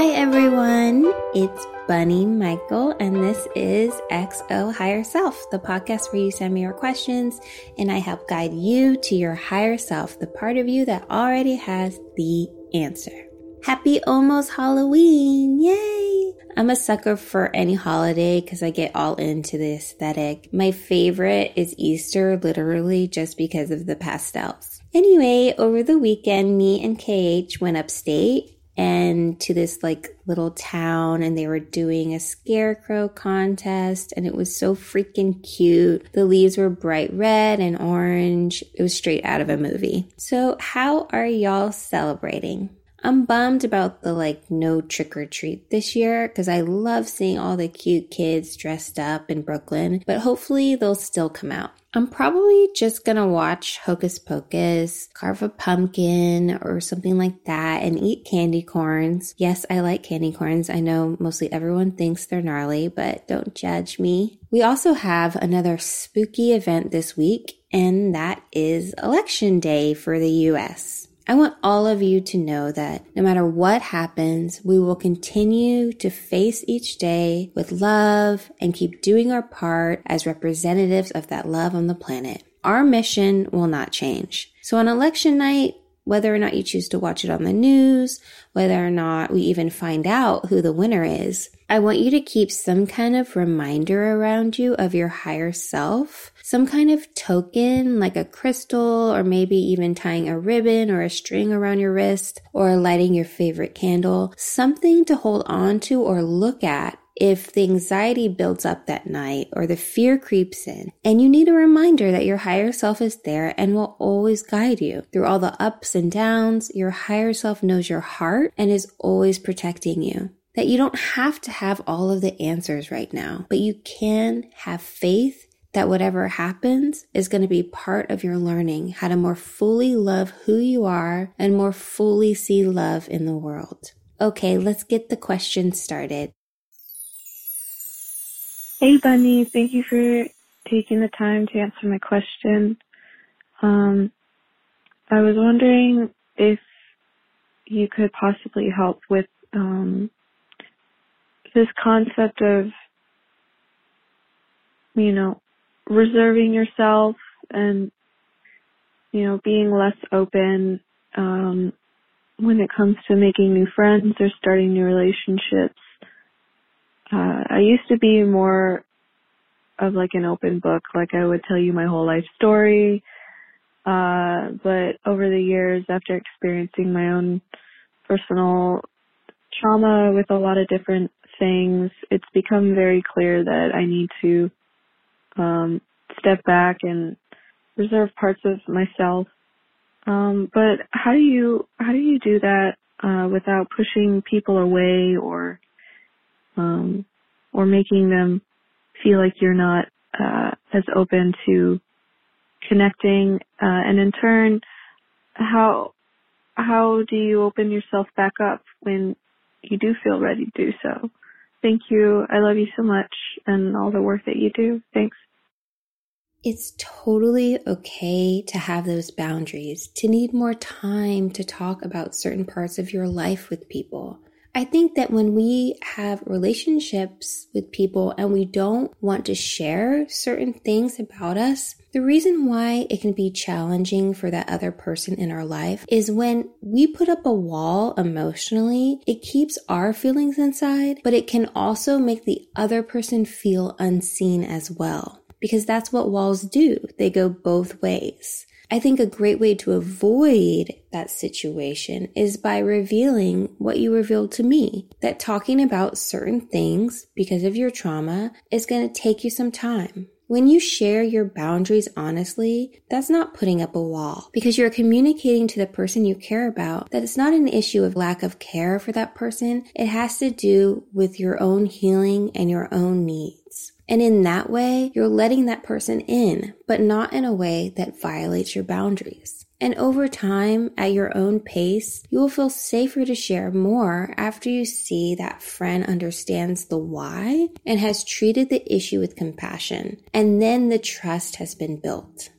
Hi everyone, it's Bunny Michael, and this is XO Higher Self, the podcast where you send me your questions and I help guide you to your higher self, the part of you that already has the answer. Happy almost Halloween! Yay! I'm a sucker for any holiday because I get all into the aesthetic. My favorite is Easter, literally just because of the pastels. Anyway, over the weekend, me and KH went upstate and to this like little town and they were doing a scarecrow contest and it was so freaking cute. The leaves were bright red and orange. It was straight out of a movie. So how are y'all celebrating? I'm bummed about the like no trick or treat this year because I love seeing all the cute kids dressed up in Brooklyn, but hopefully they'll still come out. I'm probably just gonna watch Hocus Pocus, carve a pumpkin or something like that, and eat candy corns. Yes, I like candy corns. I know mostly everyone thinks they're gnarly, but don't judge me. We also have another spooky event this week, and that is Election Day for the US. I want all of you to know that no matter what happens, we will continue to face each day with love and keep doing our part as representatives of that love on the planet. Our mission will not change. So on election night, whether or not you choose to watch it on the news, whether or not we even find out who the winner is, I want you to keep some kind of reminder around you of your higher self, some kind of token like a crystal or maybe even tying a ribbon or a string around your wrist or lighting your favorite candle, something to hold on to or look at if the anxiety builds up that night or the fear creeps in and you need a reminder that your higher self is there and will always guide you through all the ups and downs, your higher self knows your heart and is always protecting you that you don't have to have all of the answers right now, but you can have faith that whatever happens is going to be part of your learning how to more fully love who you are and more fully see love in the world. Okay, let's get the question started. Hey, Bunny. Thank you for taking the time to answer my question. Um, I was wondering if you could possibly help with um, this concept of, you know, reserving yourself and, you know, being less open, um, when it comes to making new friends or starting new relationships. Uh, I used to be more of like an open book, like I would tell you my whole life story. Uh, but over the years, after experiencing my own personal trauma with a lot of different things, it's become very clear that I need to um, step back and reserve parts of myself. Um, but how do you how do you do that uh, without pushing people away or um, or making them feel like you're not uh, as open to connecting? Uh, and in turn, how how do you open yourself back up when you do feel ready to do so? Thank you. I love you so much and all the work that you do. Thanks. It's totally okay to have those boundaries, to need more time to talk about certain parts of your life with people. I think that when we have relationships with people and we don't want to share certain things about us, the reason why it can be challenging for that other person in our life is when we put up a wall emotionally, it keeps our feelings inside, but it can also make the other person feel unseen as well. Because that's what walls do. They go both ways. I think a great way to avoid that situation is by revealing what you revealed to me. That talking about certain things because of your trauma is going to take you some time. When you share your boundaries honestly, that's not putting up a wall because you're communicating to the person you care about that it's not an issue of lack of care for that person. It has to do with your own healing and your own needs. And in that way, you're letting that person in, but not in a way that violates your boundaries. And over time, at your own pace, you will feel safer to share more after you see that friend understands the why and has treated the issue with compassion. And then the trust has been built.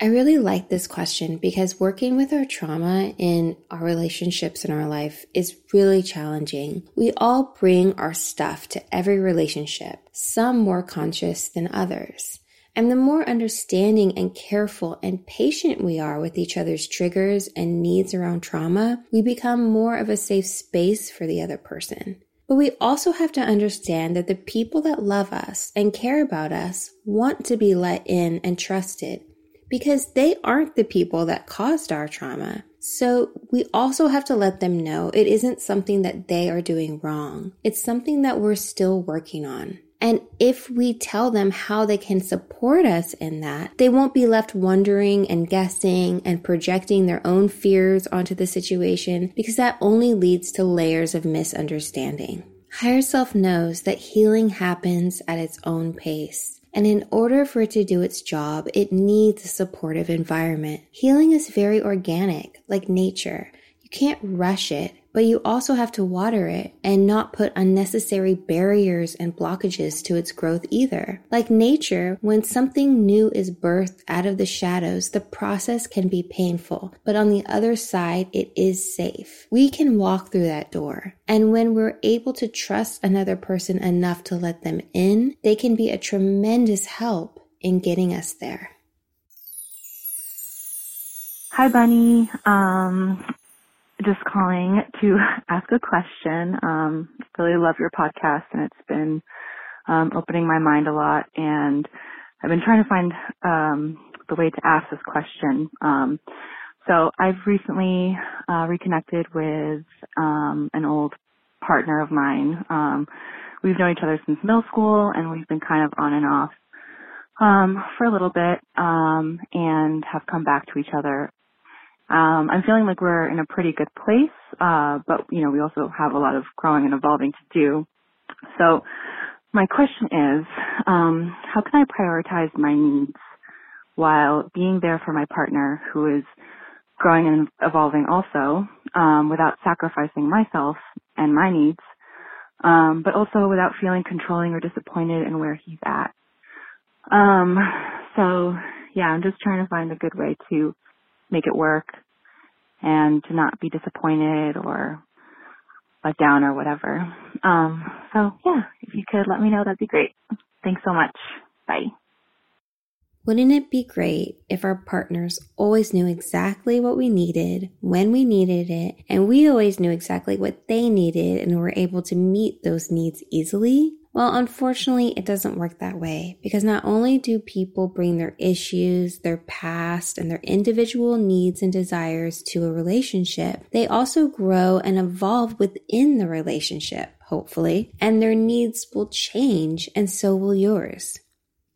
I really like this question because working with our trauma in our relationships in our life is really challenging. We all bring our stuff to every relationship, some more conscious than others. And the more understanding and careful and patient we are with each other's triggers and needs around trauma, we become more of a safe space for the other person. But we also have to understand that the people that love us and care about us want to be let in and trusted because they aren't the people that caused our trauma. So we also have to let them know it isn't something that they are doing wrong. It's something that we're still working on. And if we tell them how they can support us in that, they won't be left wondering and guessing and projecting their own fears onto the situation because that only leads to layers of misunderstanding. Higher self knows that healing happens at its own pace. And in order for it to do its job, it needs a supportive environment. Healing is very organic, like nature. You can't rush it but you also have to water it and not put unnecessary barriers and blockages to its growth either. Like nature, when something new is birthed out of the shadows, the process can be painful, but on the other side, it is safe. We can walk through that door. And when we're able to trust another person enough to let them in, they can be a tremendous help in getting us there. Hi, Bunny. Um, just calling to ask a question. Um, really love your podcast and it's been um, opening my mind a lot and I've been trying to find um, the way to ask this question. Um, so I've recently uh, reconnected with um, an old partner of mine. Um, we've known each other since middle school and we've been kind of on and off um, for a little bit um, and have come back to each other um, I'm feeling like we're in a pretty good place, uh, but you know we also have a lot of growing and evolving to do. So my question is, um, how can I prioritize my needs while being there for my partner who is growing and evolving also, um, without sacrificing myself and my needs, um, but also without feeling controlling or disappointed in where he's at. Um, so yeah, I'm just trying to find a good way to make it work and to not be disappointed or let down or whatever. Um, so yeah, if you could let me know, that'd be great. Thanks so much. Bye. Wouldn't it be great if our partners always knew exactly what we needed, when we needed it, and we always knew exactly what they needed and were able to meet those needs easily? Well, unfortunately, it doesn't work that way because not only do people bring their issues, their past, and their individual needs and desires to a relationship, they also grow and evolve within the relationship, hopefully, and their needs will change and so will yours.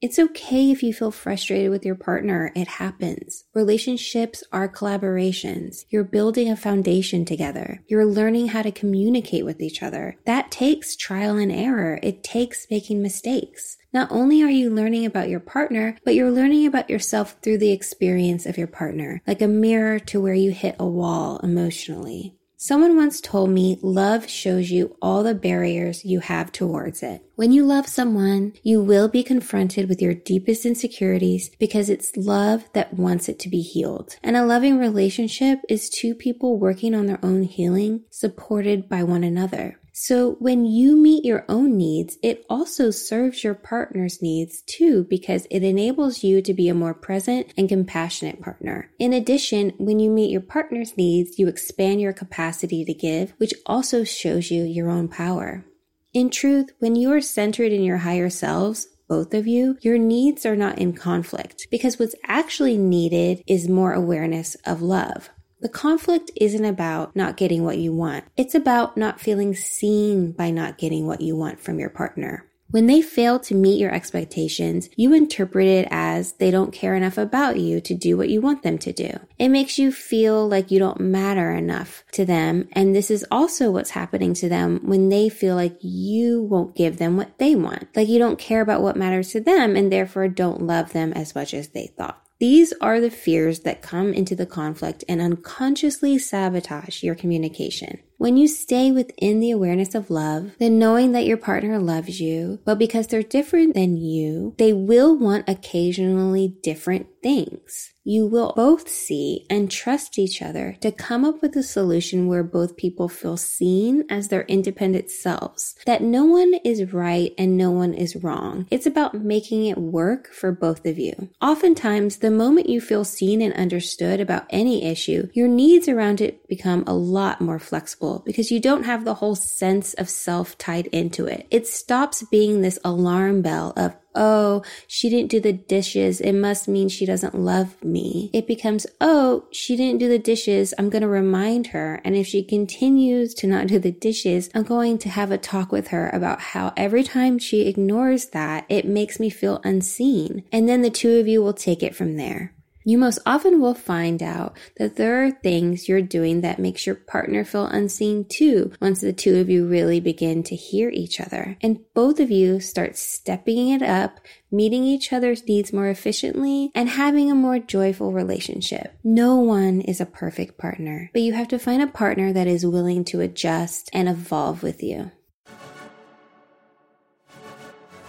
It's okay if you feel frustrated with your partner. It happens. Relationships are collaborations. You're building a foundation together. You're learning how to communicate with each other. That takes trial and error. It takes making mistakes. Not only are you learning about your partner, but you're learning about yourself through the experience of your partner, like a mirror to where you hit a wall emotionally. Someone once told me love shows you all the barriers you have towards it. When you love someone, you will be confronted with your deepest insecurities because it's love that wants it to be healed. And a loving relationship is two people working on their own healing, supported by one another. So when you meet your own needs, it also serves your partner's needs too, because it enables you to be a more present and compassionate partner. In addition, when you meet your partner's needs, you expand your capacity to give, which also shows you your own power. In truth, when you are centered in your higher selves, both of you, your needs are not in conflict because what's actually needed is more awareness of love. The conflict isn't about not getting what you want. It's about not feeling seen by not getting what you want from your partner. When they fail to meet your expectations, you interpret it as they don't care enough about you to do what you want them to do. It makes you feel like you don't matter enough to them. And this is also what's happening to them when they feel like you won't give them what they want. Like you don't care about what matters to them and therefore don't love them as much as they thought. These are the fears that come into the conflict and unconsciously sabotage your communication. When you stay within the awareness of love, then knowing that your partner loves you, but because they're different than you, they will want occasionally different things you will both see and trust each other to come up with a solution where both people feel seen as their independent selves, that no one is right and no one is wrong. It's about making it work for both of you. Oftentimes, the moment you feel seen and understood about any issue, your needs around it become a lot more flexible because you don't have the whole sense of self tied into it. It stops being this alarm bell of oh, she didn't do the dishes. It must mean she doesn't love me. It becomes, oh, she didn't do the dishes. I'm going to remind her. And if she continues to not do the dishes, I'm going to have a talk with her about how every time she ignores that, it makes me feel unseen. And then the two of you will take it from there. You most often will find out that there are things you're doing that makes your partner feel unseen too once the two of you really begin to hear each other. And both of you start stepping it up, meeting each other's needs more efficiently, and having a more joyful relationship. No one is a perfect partner, but you have to find a partner that is willing to adjust and evolve with you.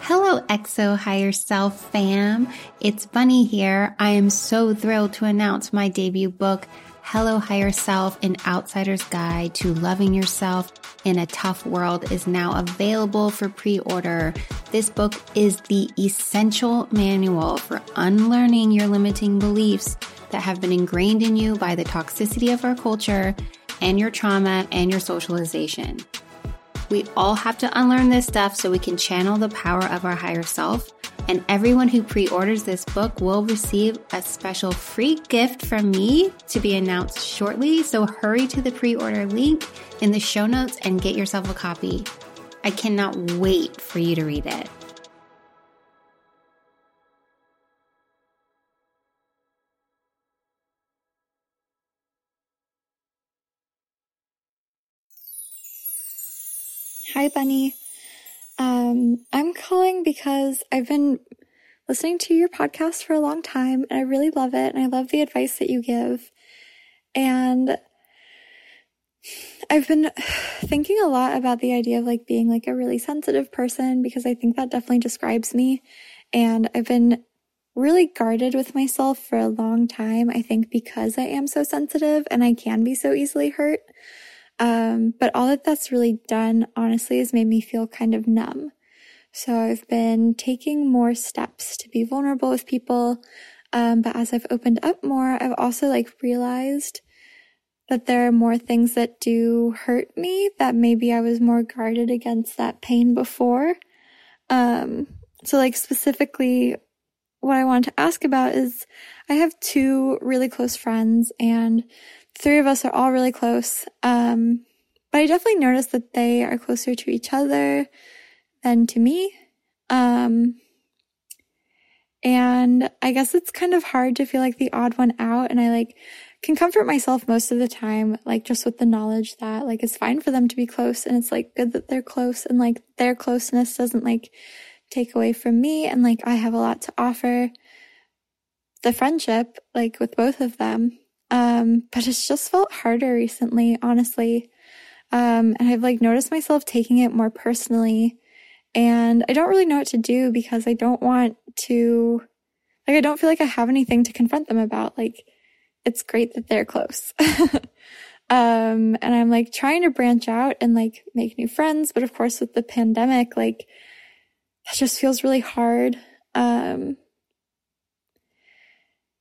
Hello, XO Higher Self fam. It's Bunny here. I am so thrilled to announce my debut book, Hello Higher Self An Outsider's Guide to Loving Yourself in a Tough World, is now available for pre order. This book is the essential manual for unlearning your limiting beliefs that have been ingrained in you by the toxicity of our culture and your trauma and your socialization. We all have to unlearn this stuff so we can channel the power of our higher self. And everyone who pre orders this book will receive a special free gift from me to be announced shortly. So hurry to the pre order link in the show notes and get yourself a copy. I cannot wait for you to read it. Hi, Bunny. Um, I'm calling because I've been listening to your podcast for a long time and I really love it. And I love the advice that you give. And I've been thinking a lot about the idea of like being like a really sensitive person because I think that definitely describes me. And I've been really guarded with myself for a long time. I think because I am so sensitive and I can be so easily hurt. Um, but all that that's really done, honestly, has made me feel kind of numb. So I've been taking more steps to be vulnerable with people. Um, but as I've opened up more, I've also like realized that there are more things that do hurt me that maybe I was more guarded against that pain before. Um, so like specifically what I want to ask about is I have two really close friends and three of us are all really close. Um, but I definitely noticed that they are closer to each other than to me. Um, and I guess it's kind of hard to feel like the odd one out. And I like can comfort myself most of the time, like just with the knowledge that like it's fine for them to be close and it's like good that they're close and like their closeness doesn't like take away from me. And like I have a lot to offer the friendship, like with both of them. Um, but it's just felt harder recently, honestly. Um, and I've like noticed myself taking it more personally. And I don't really know what to do because I don't want to, like, I don't feel like I have anything to confront them about. Like, it's great that they're close. Um, and I'm like trying to branch out and like make new friends. But of course, with the pandemic, like that just feels really hard. Um,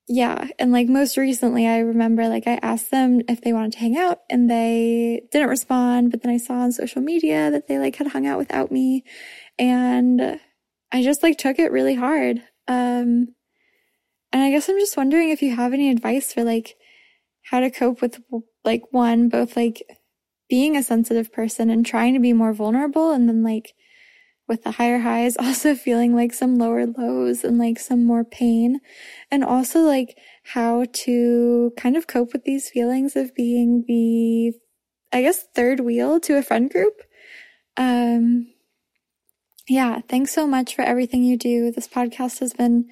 yeah. And like most recently, I remember like I asked them if they wanted to hang out and they didn't respond. But then I saw on social media that they like had hung out without me. And I just like took it really hard. Um, and I guess I'm just wondering if you have any advice for like how to cope with like one, both like being a sensitive person and trying to be more vulnerable. And then like with the higher highs, also feeling like some lower lows and like some more pain. And also like how to kind of cope with these feelings of being the, I guess, third wheel to a friend group. Um, yeah, thanks so much for everything you do. This podcast has been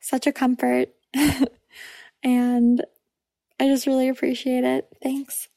such a comfort. and I just really appreciate it. Thanks.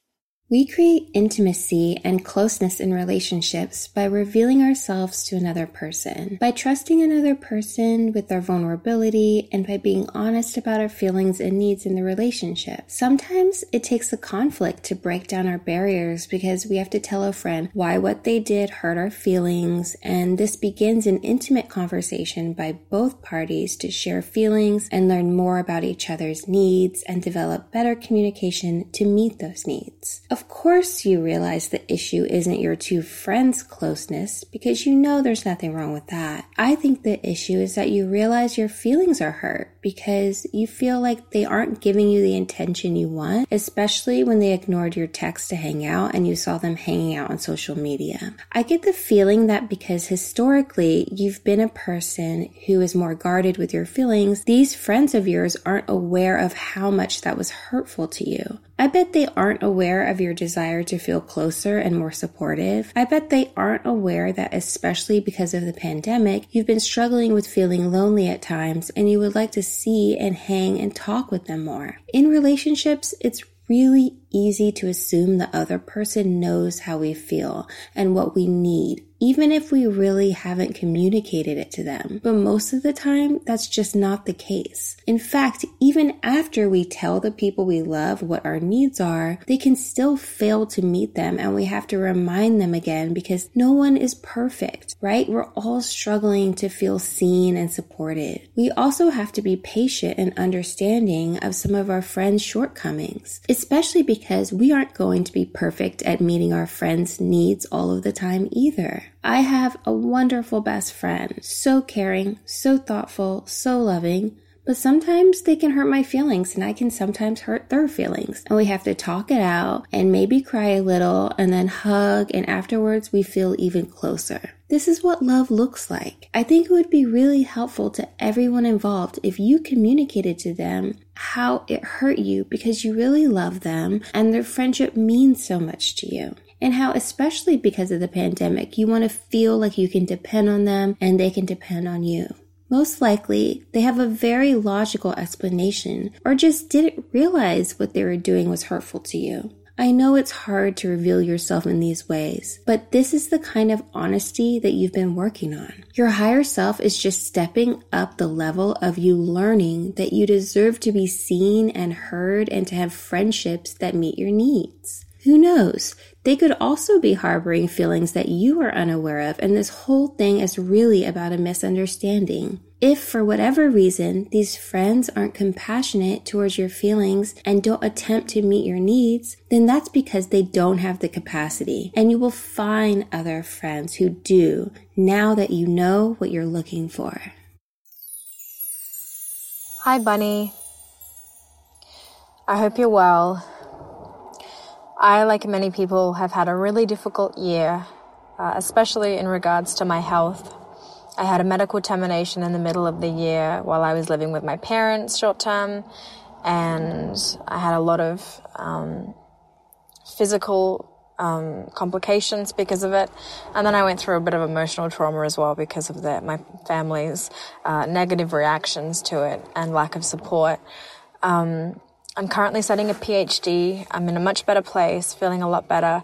We create intimacy and closeness in relationships by revealing ourselves to another person, by trusting another person with our vulnerability, and by being honest about our feelings and needs in the relationship. Sometimes it takes a conflict to break down our barriers because we have to tell a friend why what they did hurt our feelings, and this begins an intimate conversation by both parties to share feelings and learn more about each other's needs and develop better communication to meet those needs. Of course, you realize the issue isn't your two friends' closeness because you know there's nothing wrong with that. I think the issue is that you realize your feelings are hurt because you feel like they aren't giving you the attention you want, especially when they ignored your text to hang out and you saw them hanging out on social media. I get the feeling that because historically you've been a person who is more guarded with your feelings, these friends of yours aren't aware of how much that was hurtful to you. I bet they aren't aware of your desire to feel closer and more supportive. I bet they aren't aware that, especially because of the pandemic, you've been struggling with feeling lonely at times and you would like to see and hang and talk with them more. In relationships, it's really easy to assume the other person knows how we feel and what we need even if we really haven't communicated it to them. But most of the time, that's just not the case. In fact, even after we tell the people we love what our needs are, they can still fail to meet them and we have to remind them again because no one is perfect, right? We're all struggling to feel seen and supported. We also have to be patient and understanding of some of our friends' shortcomings, especially because we aren't going to be perfect at meeting our friends' needs all of the time either. I have a wonderful best friend, so caring, so thoughtful, so loving, but sometimes they can hurt my feelings and I can sometimes hurt their feelings. And we have to talk it out and maybe cry a little and then hug and afterwards we feel even closer. This is what love looks like. I think it would be really helpful to everyone involved if you communicated to them how it hurt you because you really love them and their friendship means so much to you and how, especially because of the pandemic, you want to feel like you can depend on them and they can depend on you. Most likely, they have a very logical explanation or just didn't realize what they were doing was hurtful to you. I know it's hard to reveal yourself in these ways, but this is the kind of honesty that you've been working on. Your higher self is just stepping up the level of you learning that you deserve to be seen and heard and to have friendships that meet your needs. Who knows? They could also be harboring feelings that you are unaware of, and this whole thing is really about a misunderstanding. If for whatever reason these friends aren't compassionate towards your feelings and don't attempt to meet your needs, then that's because they don't have the capacity. And you will find other friends who do now that you know what you're looking for. Hi, Bunny. I hope you're well. I, like many people, have had a really difficult year, uh, especially in regards to my health. I had a medical termination in the middle of the year while I was living with my parents short term, and I had a lot of um, physical um, complications because of it. And then I went through a bit of emotional trauma as well because of the, my family's uh, negative reactions to it and lack of support. Um, I'm currently studying a PhD. I'm in a much better place, feeling a lot better.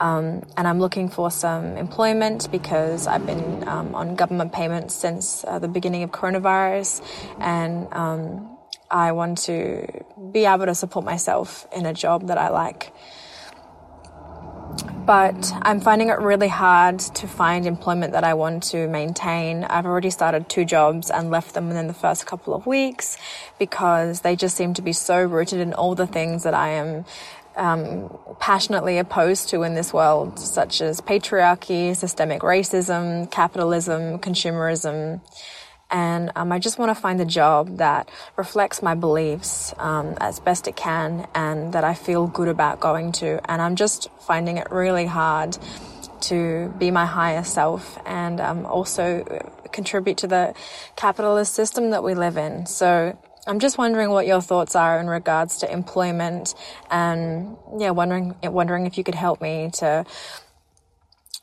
Um, and I'm looking for some employment because I've been um, on government payments since uh, the beginning of coronavirus, and um, I want to be able to support myself in a job that I like. But I'm finding it really hard to find employment that I want to maintain. I've already started two jobs and left them within the first couple of weeks because they just seem to be so rooted in all the things that I am um, passionately opposed to in this world, such as patriarchy, systemic racism, capitalism, consumerism. And um, I just want to find a job that reflects my beliefs um, as best it can and that I feel good about going to. And I'm just finding it really hard to be my higher self and um, also contribute to the capitalist system that we live in. So I'm just wondering what your thoughts are in regards to employment and yeah, wondering wondering if you could help me to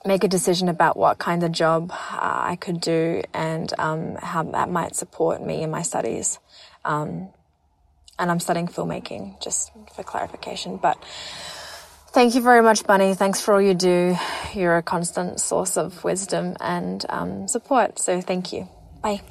make a decision about what kind of job uh, I could do and um, how that might support me in my studies. Um, and I'm studying filmmaking, just for clarification. But thank you very much, Bunny. Thanks for all you do. You're a constant source of wisdom and um, support. So thank you. Bye.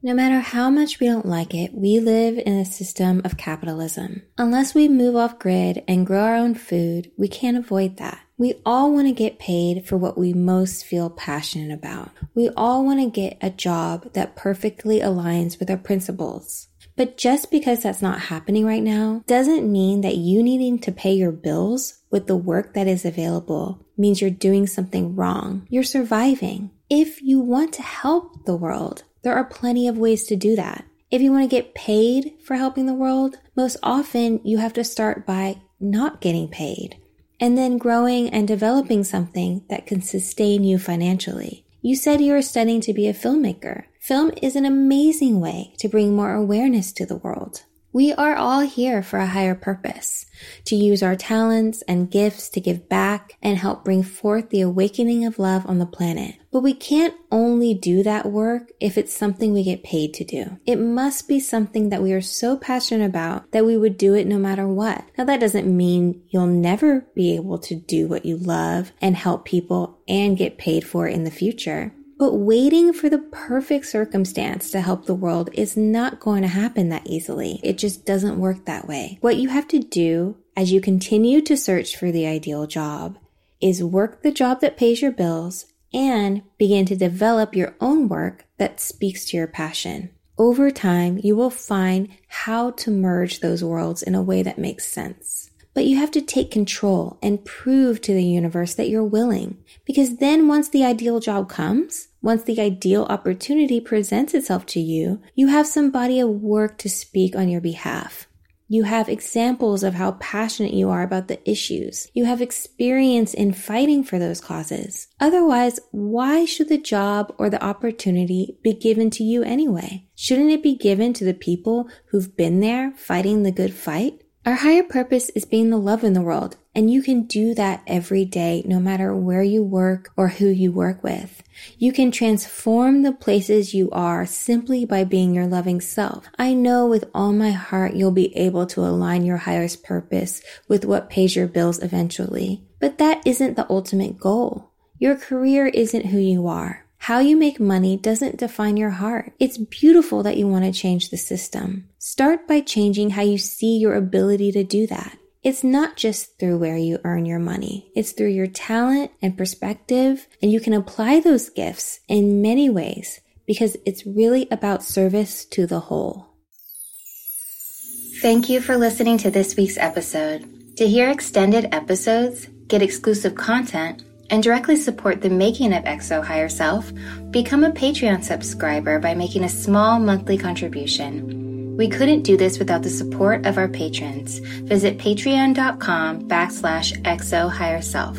No matter how much we don't like it, we live in a system of capitalism. Unless we move off grid and grow our own food, we can't avoid that. We all want to get paid for what we most feel passionate about. We all want to get a job that perfectly aligns with our principles. But just because that's not happening right now doesn't mean that you needing to pay your bills with the work that is available means you're doing something wrong. You're surviving. If you want to help the world, there are plenty of ways to do that. If you want to get paid for helping the world, most often you have to start by not getting paid and then growing and developing something that can sustain you financially. You said you were studying to be a filmmaker. Film is an amazing way to bring more awareness to the world. We are all here for a higher purpose, to use our talents and gifts to give back and help bring forth the awakening of love on the planet. But we can't only do that work if it's something we get paid to do. It must be something that we are so passionate about that we would do it no matter what. Now that doesn't mean you'll never be able to do what you love and help people and get paid for it in the future. But waiting for the perfect circumstance to help the world is not going to happen that easily. It just doesn't work that way. What you have to do as you continue to search for the ideal job is work the job that pays your bills and begin to develop your own work that speaks to your passion. Over time, you will find how to merge those worlds in a way that makes sense. But you have to take control and prove to the universe that you're willing. Because then once the ideal job comes, once the ideal opportunity presents itself to you, you have some body of work to speak on your behalf. You have examples of how passionate you are about the issues. You have experience in fighting for those causes. Otherwise, why should the job or the opportunity be given to you anyway? Shouldn't it be given to the people who've been there fighting the good fight? Our higher purpose is being the love in the world, and you can do that every day, no matter where you work or who you work with. You can transform the places you are simply by being your loving self. I know with all my heart you'll be able to align your highest purpose with what pays your bills eventually. But that isn't the ultimate goal. Your career isn't who you are. How you make money doesn't define your heart. It's beautiful that you want to change the system. Start by changing how you see your ability to do that. It's not just through where you earn your money. It's through your talent and perspective, and you can apply those gifts in many ways because it's really about service to the whole. Thank you for listening to this week's episode. To hear extended episodes, get exclusive content, and directly support the making of XO Higher Self, become a Patreon subscriber by making a small monthly contribution. We couldn't do this without the support of our patrons. Visit patreon.com backslash exo Higher Self.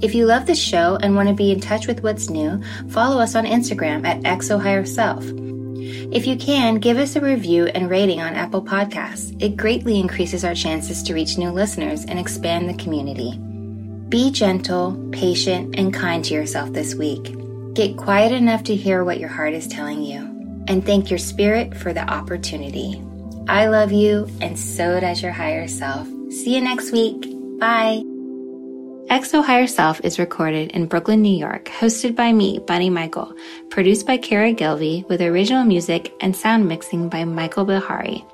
If you love the show and want to be in touch with what's new, follow us on Instagram at XO Higher Self. If you can, give us a review and rating on Apple Podcasts. It greatly increases our chances to reach new listeners and expand the community. Be gentle, patient, and kind to yourself this week. Get quiet enough to hear what your heart is telling you, and thank your spirit for the opportunity. I love you, and so does your higher self. See you next week. Bye. XO Higher Self is recorded in Brooklyn, New York, hosted by me, Bunny Michael, produced by Kara Gilvey, with original music and sound mixing by Michael Bihari.